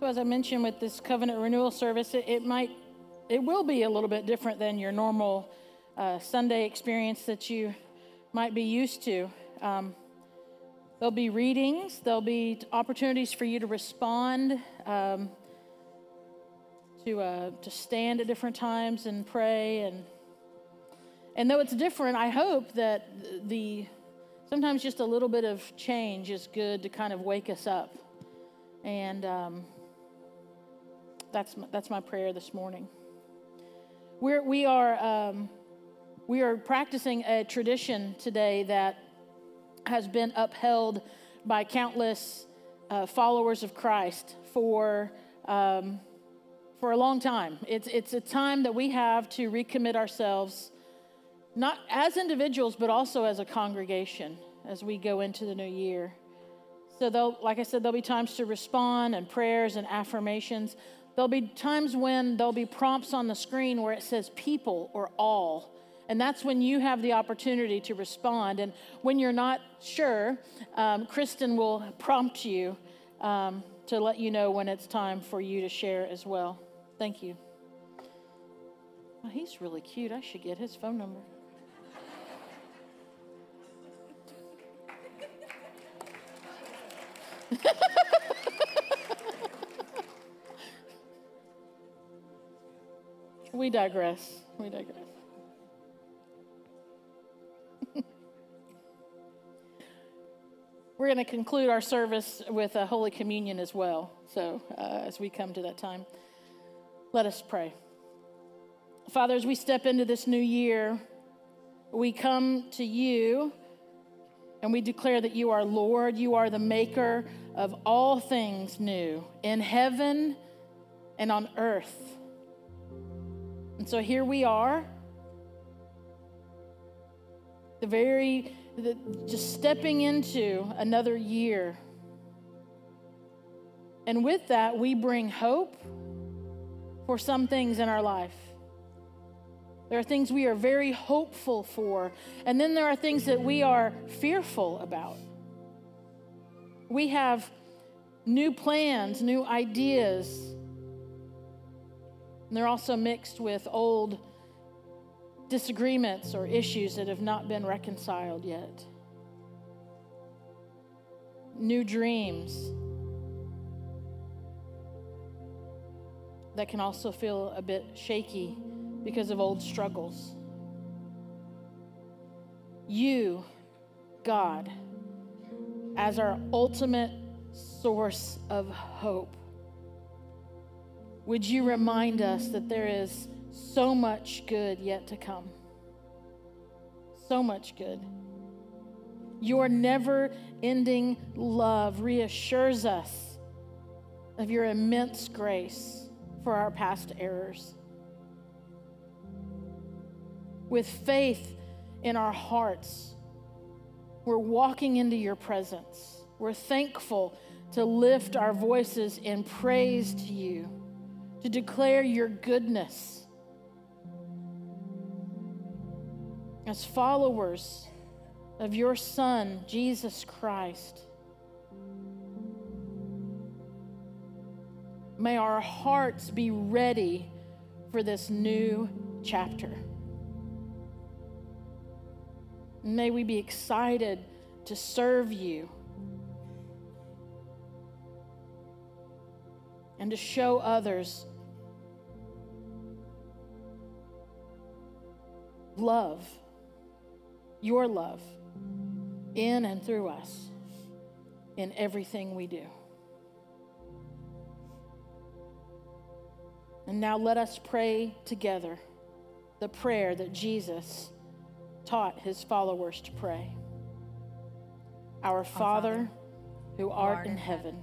So, as I mentioned with this covenant renewal service, it, it might, it will be a little bit different than your normal uh, Sunday experience that you might be used to. Um, there'll be readings, there'll be opportunities for you to respond, um, to, uh, to stand at different times and pray. And, and though it's different, I hope that the sometimes just a little bit of change is good to kind of wake us up. And um, that's, my, that's my prayer this morning. We're, we are. Um, we are practicing a tradition today that has been upheld by countless uh, followers of Christ for, um, for a long time. It's, it's a time that we have to recommit ourselves, not as individuals, but also as a congregation as we go into the new year. So, like I said, there'll be times to respond and prayers and affirmations. There'll be times when there'll be prompts on the screen where it says people or all. And that's when you have the opportunity to respond. And when you're not sure, um, Kristen will prompt you um, to let you know when it's time for you to share as well. Thank you. Oh, he's really cute. I should get his phone number. We digress. We digress. We're going to conclude our service with a Holy Communion as well. So, uh, as we come to that time, let us pray. Father, as we step into this new year, we come to you and we declare that you are Lord. You are the maker of all things new in heaven and on earth. And so here we are, the very the, just stepping into another year. And with that, we bring hope for some things in our life. There are things we are very hopeful for, and then there are things that we are fearful about. We have new plans, new ideas, and they're also mixed with old disagreements or issues that have not been reconciled yet, new dreams that can also feel a bit shaky because of old struggles. You, God, as our ultimate source of hope, would you remind us that there is so much good yet to come. So much good. Your never ending love reassures us of your immense grace for our past errors. With faith in our hearts, we're walking into your presence. We're thankful to lift our voices in praise to you, to declare your goodness as followers of your Son, Jesus Christ. May our hearts be ready for this new chapter. May we be excited to serve you and to show others love your love in and through us in everything we do. And now let us pray together the prayer that Jesus taught his followers to pray. Our Father, who art in heaven,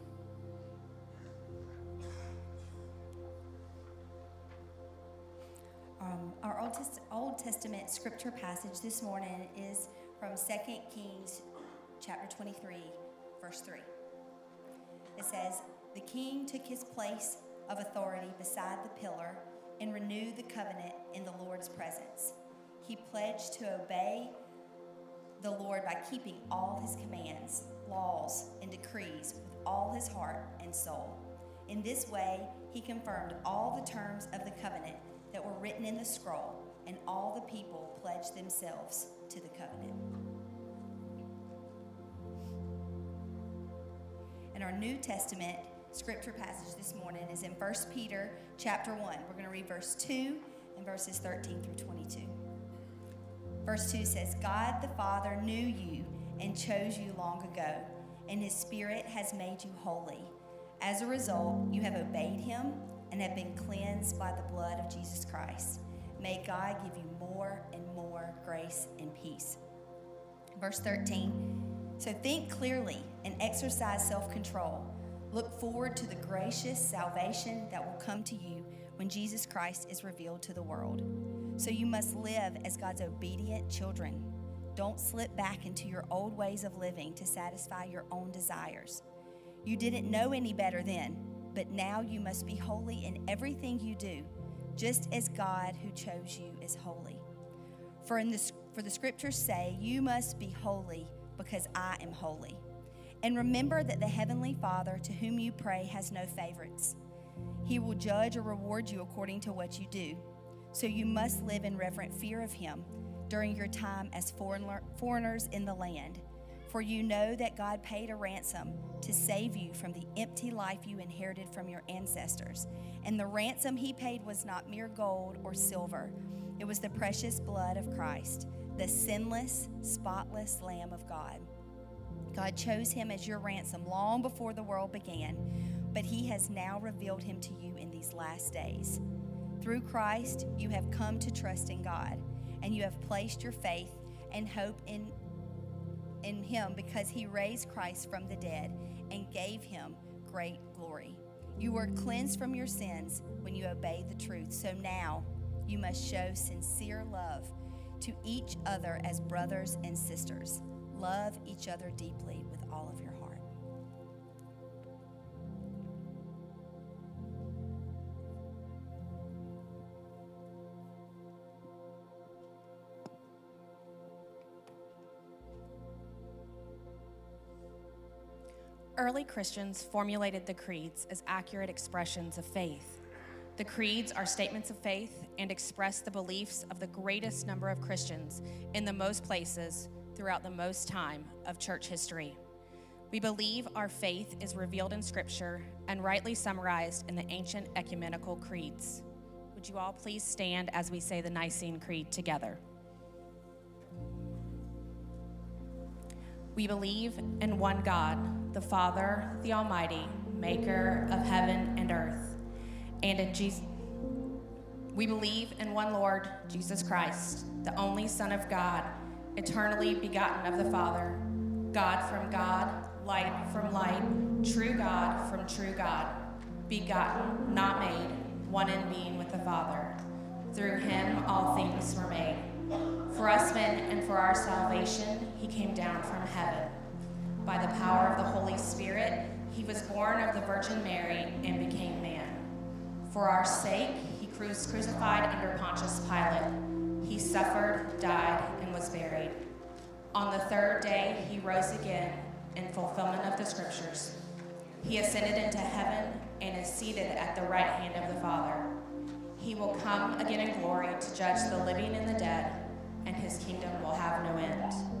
Um, our Old, Test- Old Testament scripture passage this morning is from 2 Kings chapter 23, verse 3. It says, The king took his place of authority beside the pillar and renewed the covenant in the Lord's presence. He pledged to obey the Lord by keeping all his commands, laws, and decrees with all his heart and soul. In this way, he confirmed all the terms of the covenant that were written in the scroll, and all the people pledged themselves to the covenant. And our New Testament scripture passage this morning is in 1 Peter chapter 1. We're going to read verse 2 and verses 13 through 22. Verse 2 says, God the Father knew you and chose you long ago, and his Spirit has made you holy. As a result, you have obeyed him and have been cleansed by the blood of Jesus Christ. May God give you more and more grace and peace. Verse 13 So think clearly and exercise self control. Look forward to the gracious salvation that will come to you when Jesus Christ is revealed to the world. So you must live as God's obedient children. Don't slip back into your old ways of living to satisfy your own desires. You didn't know any better then, but now you must be holy in everything you do, just as God who chose you is holy. For, in the, for the scriptures say, You must be holy because I am holy. And remember that the Heavenly Father to whom you pray has no favorites. He will judge or reward you according to what you do. So you must live in reverent fear of Him during your time as foreigners in the land. For you know that God paid a ransom to save you from the empty life you inherited from your ancestors. And the ransom He paid was not mere gold or silver, it was the precious blood of Christ, the sinless, spotless Lamb of God. God chose him as your ransom long before the world began, but he has now revealed him to you in these last days. Through Christ, you have come to trust in God, and you have placed your faith and hope in, in him because he raised Christ from the dead and gave him great glory. You were cleansed from your sins when you obeyed the truth. So now you must show sincere love to each other as brothers and sisters. Love each other deeply with Early Christians formulated the creeds as accurate expressions of faith. The creeds are statements of faith and express the beliefs of the greatest number of Christians in the most places throughout the most time of church history. We believe our faith is revealed in Scripture and rightly summarized in the ancient ecumenical creeds. Would you all please stand as we say the Nicene Creed together? We believe in one God, the Father, the Almighty, maker of heaven and earth and in Jesus. We believe in one Lord, Jesus Christ, the only Son of God, eternally begotten of the Father, God from God, light from light, true God from true God, begotten, not made, one in being with the Father. Through him all things were made. For us men and for our salvation, he came down from heaven. By the power of the Holy Spirit, he was born of the Virgin Mary and became man. For our sake, he was crucified under Pontius Pilate. He suffered, died, and was buried. On the third day, he rose again in fulfillment of the scriptures. He ascended into heaven and is seated at the right hand of the Father. He will come again in glory to judge the living and the dead, and his kingdom will have no end.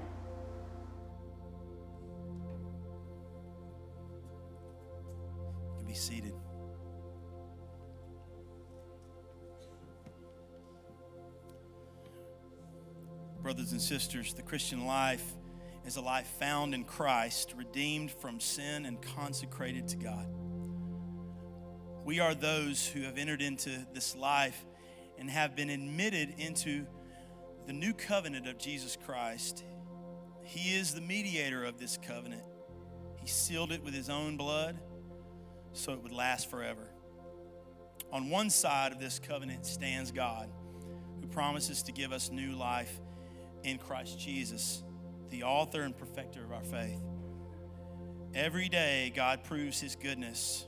Be seated. Brothers and sisters, the Christian life is a life found in Christ, redeemed from sin and consecrated to God. We are those who have entered into this life and have been admitted into the new covenant of Jesus Christ. He is the mediator of this covenant. He sealed it with his own blood so it would last forever. On one side of this covenant stands God, who promises to give us new life in Christ Jesus, the author and perfecter of our faith. Every day, God proves his goodness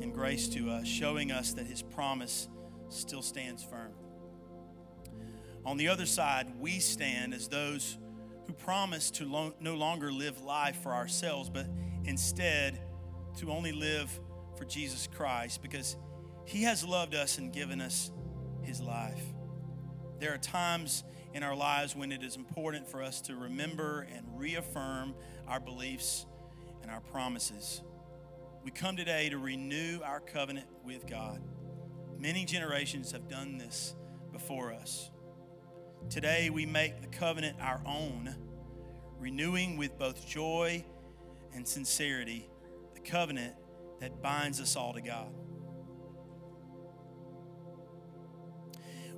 and grace to us, showing us that his promise still stands firm. On the other side, we stand as those who promise to lo- no longer live life for ourselves, but instead to only live for Jesus Christ because he has loved us and given us his life. There are times in our lives when it is important for us to remember and reaffirm our beliefs and our promises. We come today to renew our covenant with God. Many generations have done this before us. Today, we make the covenant our own, renewing with both joy and sincerity the covenant that binds us all to God.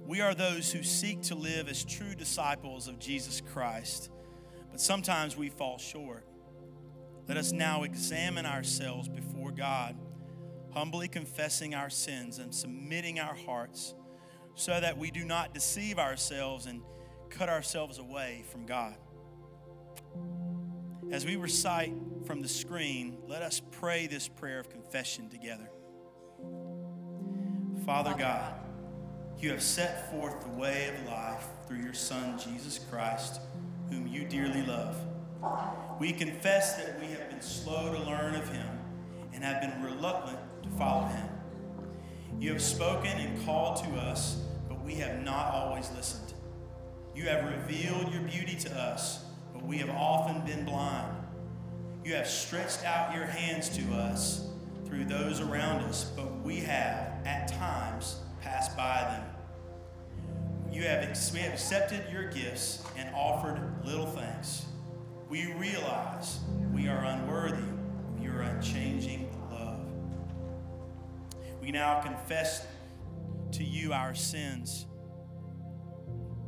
We are those who seek to live as true disciples of Jesus Christ, but sometimes we fall short. Let us now examine ourselves before God, humbly confessing our sins and submitting our hearts so that we do not deceive ourselves and cut ourselves away from God. As we recite from the screen, let us pray this prayer of confession together. Father God, you have set forth the way of life through your Son, Jesus Christ, whom you dearly love. We confess that we have been slow to learn of him and have been reluctant to follow him. You have spoken and called to us, but we have not always listened. You have revealed your beauty to us, but we have often been blind. You have stretched out your hands to us through those around us, but we have, at times, passed by them. You have, we have accepted your gifts and offered little thanks. We realize we are unworthy of your unchanging love. We now confess to you our sins.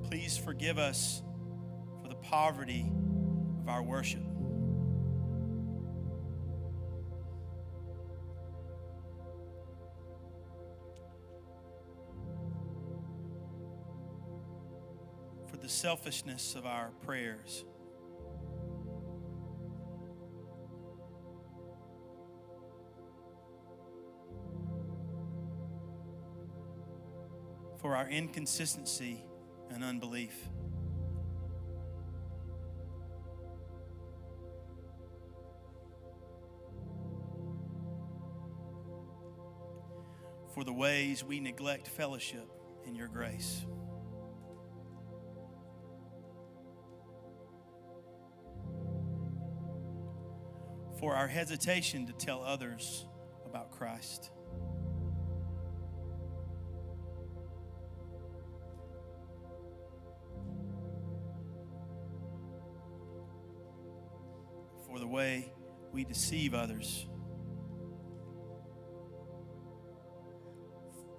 Please forgive us poverty of our worship. For the selfishness of our prayers. For our inconsistency and unbelief. For the ways we neglect fellowship in your grace. For our hesitation to tell others about Christ. for the way we deceive others.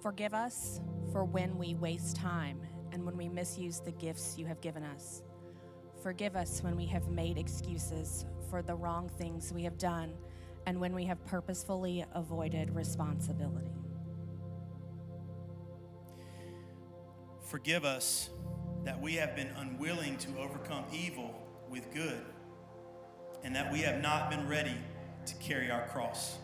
Forgive us for when we waste time and when we misuse the gifts you have given us. Forgive us when we have made excuses for the wrong things we have done and when we have purposefully avoided responsibility. Forgive us that we have been unwilling to overcome evil with good and that we have not been ready to carry our cross.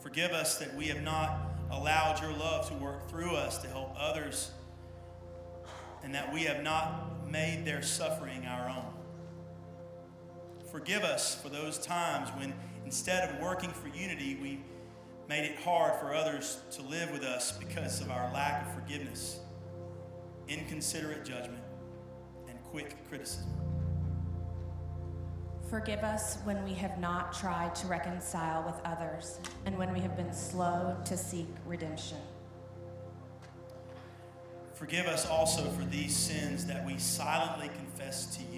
Forgive us that we have not allowed your love to work through us to help others, and that we have not made their suffering our own. Forgive us for those times when instead of working for unity, we made it hard for others to live with us because of our lack of forgiveness, inconsiderate judgment, and quick criticism. Forgive us when we have not tried to reconcile with others and when we have been slow to seek redemption. Forgive us also for these sins that we silently confess to you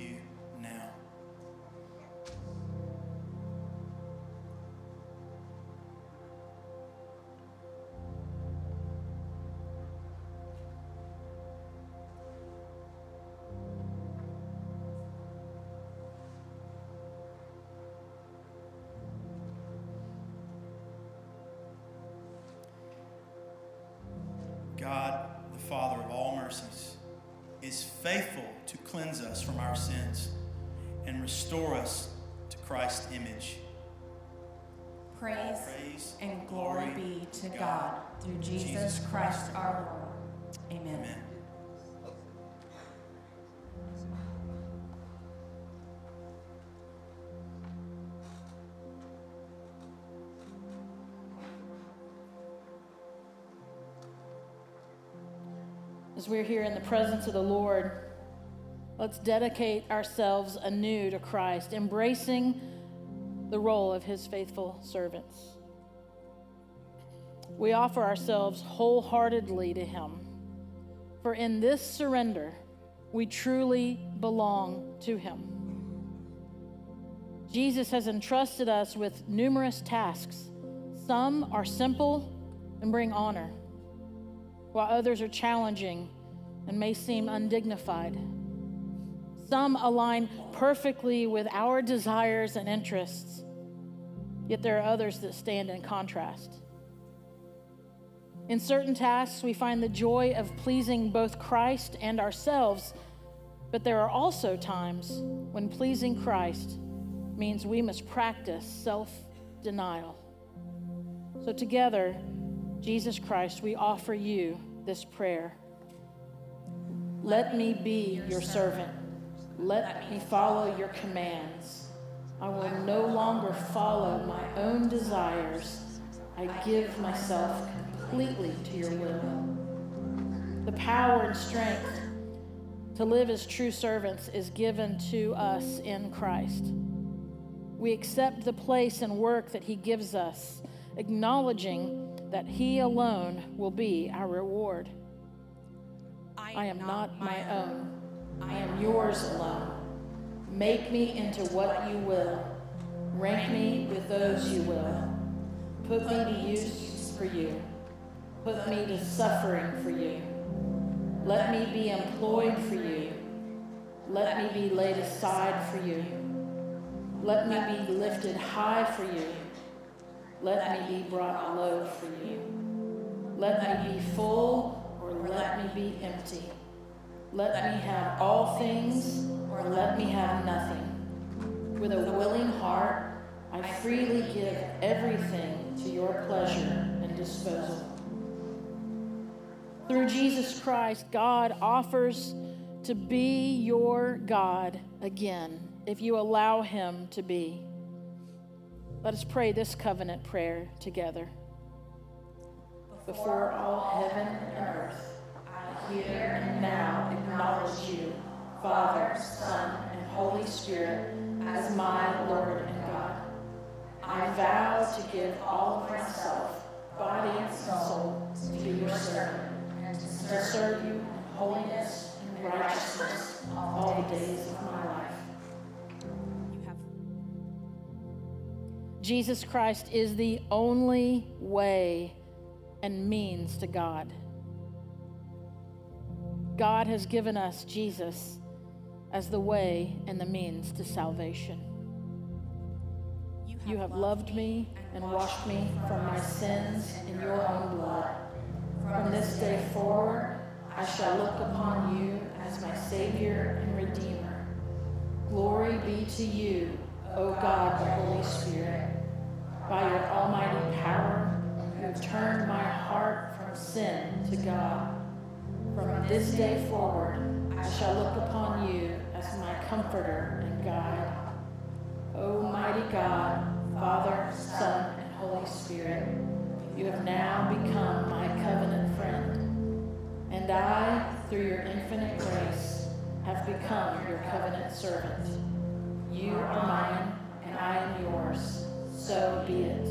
is faithful to cleanse us from our sins and restore us to Christ's image. Praise, Praise and glory be to God through Jesus Christ our Lord. Amen. Amen. As we're here in the presence of the Lord, let's dedicate ourselves anew to Christ, embracing the role of his faithful servants. We offer ourselves wholeheartedly to him, for in this surrender, we truly belong to him. Jesus has entrusted us with numerous tasks. Some are simple and bring honor while others are challenging and may seem undignified. Some align perfectly with our desires and interests, yet there are others that stand in contrast. In certain tasks, we find the joy of pleasing both Christ and ourselves, but there are also times when pleasing Christ means we must practice self denial. So, together, Jesus Christ, we offer you this prayer. Let me be your servant. Let me follow your commands. I will no longer follow my own desires. I give myself completely to your will. The power and strength to live as true servants is given to us in Christ. We accept the place and work that He gives us, acknowledging that He alone will be our reward. I am not my own. I am yours alone. Make me into what you will. Rank me with those you will. Put me to use for you. Put me to suffering for you. Let me be employed for you. Let me be laid aside for you. Let me be lifted high for you. Let me be brought low for you. Let me be full or let me be empty. Let me have all things or let me have nothing. With a willing heart, I freely give everything to your pleasure and disposal. Through Jesus Christ, God offers to be your God again if you allow Him to be. Let us pray this covenant prayer together. Before all heaven and earth, I here and now acknowledge you, Father, Son, and Holy Spirit, as my Lord and God. I vow to give all of myself, body and soul, to be your servant, and to serve you in holiness and righteousness all the days of my life. Jesus Christ is the only way and means to God. God has given us Jesus as the way and the means to salvation. You have loved me and washed me from my sins in your own blood. From this day forward, I shall look upon you as my Savior and Redeemer. Glory be to you, O God, the Holy Spirit. By your almighty power, you turned my heart from sin to God. From this day forward, I shall look upon you as my comforter and guide. O mighty God, Father, Son, and Holy Spirit, you have now become my covenant friend. And I, through your infinite grace, have become your covenant servant. You are mine, and I am yours. So be it.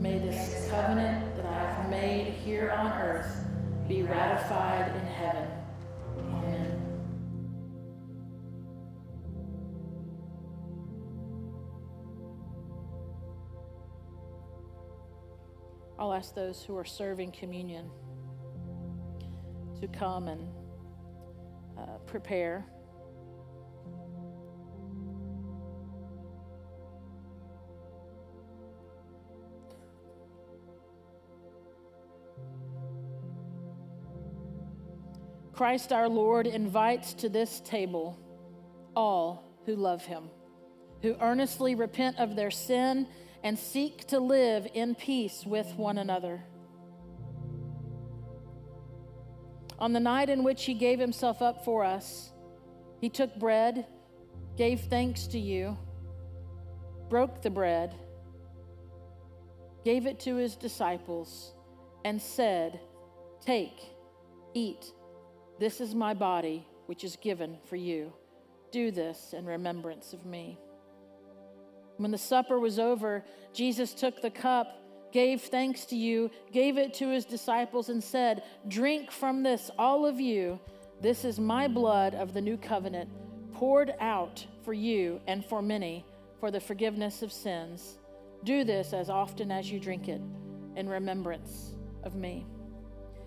May this covenant that I have made here on earth be ratified in heaven. Amen. I'll ask those who are serving communion to come and uh, prepare. Christ our Lord invites to this table all who love him, who earnestly repent of their sin and seek to live in peace with one another. On the night in which he gave himself up for us, he took bread, gave thanks to you, broke the bread, gave it to his disciples, and said, Take, eat. This is my body, which is given for you. Do this in remembrance of me. When the supper was over, Jesus took the cup, gave thanks to you, gave it to his disciples, and said, Drink from this, all of you. This is my blood of the new covenant, poured out for you and for many for the forgiveness of sins. Do this as often as you drink it in remembrance of me.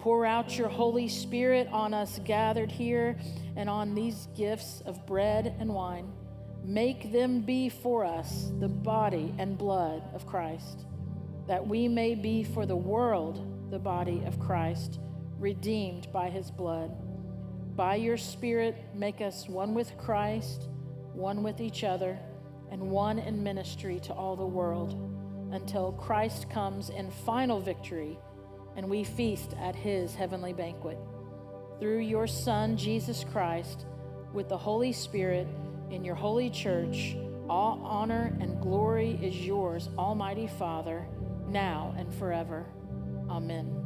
Pour out your Holy Spirit on us gathered here and on these gifts of bread and wine. Make them be for us the body and blood of Christ, that we may be for the world the body of Christ, redeemed by his blood. By your Spirit, make us one with Christ, one with each other, and one in ministry to all the world, until Christ comes in final victory and we feast at his heavenly banquet. Through your Son, Jesus Christ, with the Holy Spirit in your holy church, all honor and glory is yours, Almighty Father, now and forever. Amen.